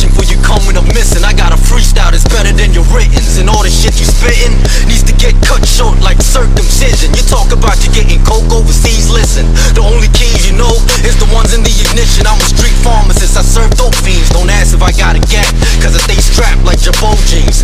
question for you come when I'm missing. I got a freestyle that's better than your written And all the shit you spitting needs to get cut short like circumcision. You talk about you getting coke overseas, listen. The only keys you know is the ones in the ignition. I'm a street pharmacist, I serve dope fiends. Don't ask if I got a gap, cause I stay strapped like Girbaud jeans.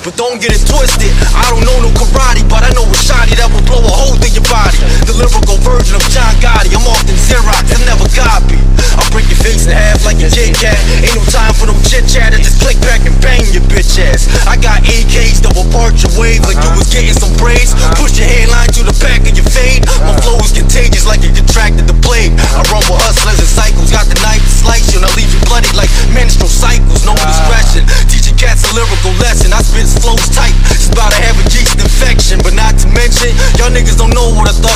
But don't get it twisted. I don't know no karate, but I know a shotty that will blow a hole through your body. The lyrical version of John Gotti. I'm often Xerox, I never copy. I'll break your face in half like a Kit Kat. Ain't no time for no chit chat. I just click back and bang your bitch ass. I got AKs that will part your wave like you was getting some braids. Push your headline to the back of your fade. My flow is contagious like you contracted the plague. I run with hustlers and cycles, got the knife. Spits flows tight. It's about to have a yeast infection, but not to mention, y'all niggas don't know what I thought.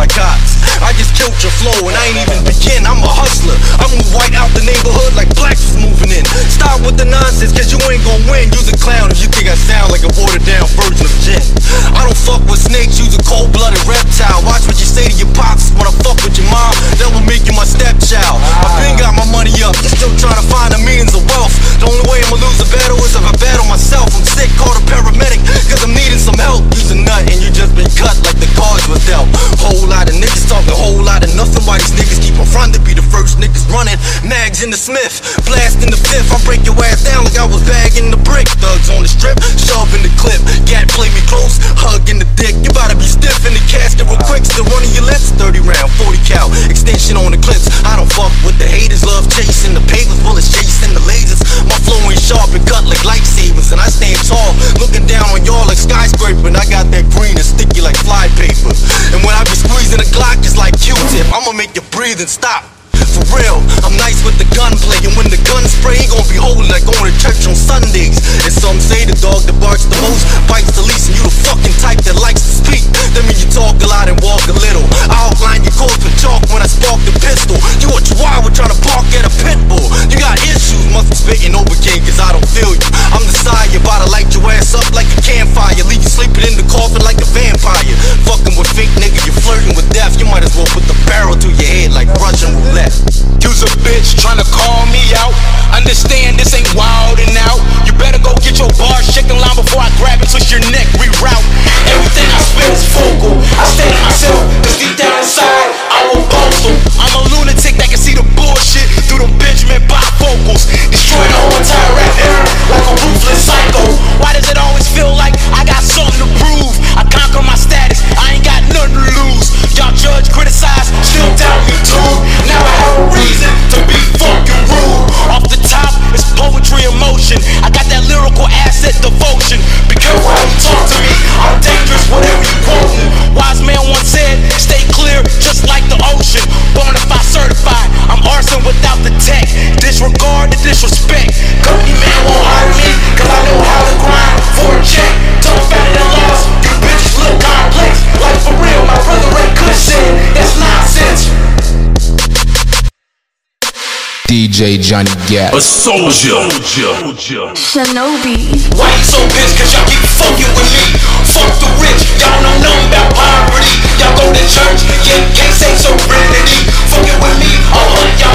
by cops. I just killed your flow and I ain't even begin. I'm a hustler. I move right out the neighborhood like blacks was moving in. Stop with the nonsense, cause you ain't gonna win. You lot of niggas talk a whole lot of nothing. Why these niggas keep on front to be the first niggas running? Mags in the Smith, blast in the fifth. I break your ass down like I was bagging the brick. Thugs on the strip, make your breathing stop. For real, I'm nice with the gunplay, and when the gun spray, he gon' be holding like going to church on Sundays. And some say devotion. Because when you talk to me, I'm dangerous, whatever you quoting Wise man once said, stay clear, just like the ocean. Bonafide certified, I'm arson without the tech. Disregard the disrespect. DJ Johnny Gat. A soldier. Shinobi. Why you so bitch? Cause y'all keep fucking with me. Fuck the rich. Y'all don't know nothing about poverty. Y'all go to church. Yeah, can't say sobriety. Fucking with me. I'll hunt y'all.